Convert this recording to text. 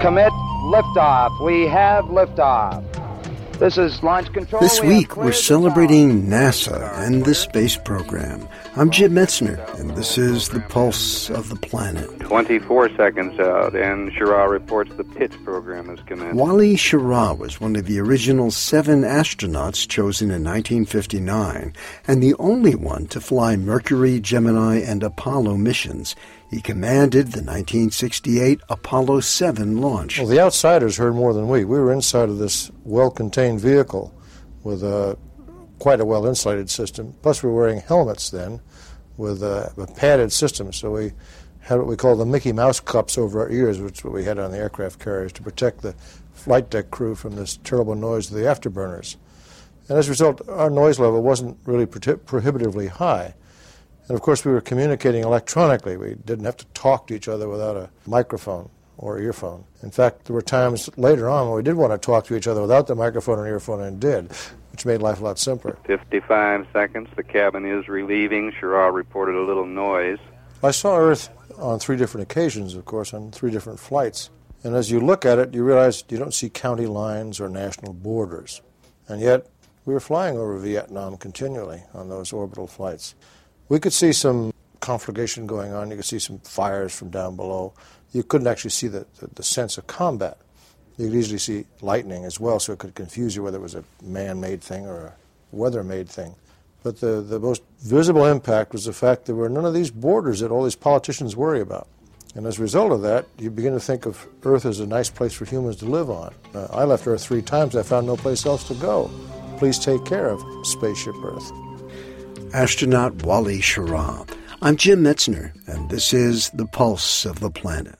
Commit liftoff. We have liftoff. This is launch control. This We week, we're cleared the celebrating NASA and the space program. I'm Jim Metzner, and this is the pulse of the planet. 24 seconds out, and Schirra reports the pitch program has commenced. Wally Schirra was one of the original seven astronauts chosen in 1959, and the only one to fly Mercury, Gemini, and Apollo missions. He commanded the 1968 Apollo 7 launch. Well, the outsiders heard more than we. We were inside of this well-contained vehicle with a quite a well-insulated system. Plus, we were wearing helmets then with a, a padded system, so we had what we call the Mickey Mouse cups over our ears, which is what we had on the aircraft carriers to protect the flight deck crew from this terrible noise of the afterburners. And as a result, our noise level wasn't really prohi- prohibitively high. And of course, we were communicating electronically. We didn't have to talk to each other without a microphone or earphone. In fact, there were times later on when we did want to talk to each other without the microphone and earphone and did, which made life a lot simpler. 55 seconds, the cabin is relieving. Schirra reported a little noise. I saw Earth on three different occasions, of course, on three different flights. And as you look at it, you realize you don't see county lines or national borders. And yet, we were flying over Vietnam continually on those orbital flights. We could see some conflagration going on. You could see some fires from down below. You couldn't actually see the, the, the sense of combat. You could easily see lightning as well, so it could confuse you whether it was a man-made thing or a weather-made thing. But the, the most visible impact was the fact there were none of these borders that all these politicians worry about. And as a result of that, you begin to think of Earth as a nice place for humans to live on. Uh, I left Earth three times. I found no place else to go. Please take care of Spaceship Earth. Astronaut Wally Schirra. I'm Jim Metzner, and this is the pulse of the planet.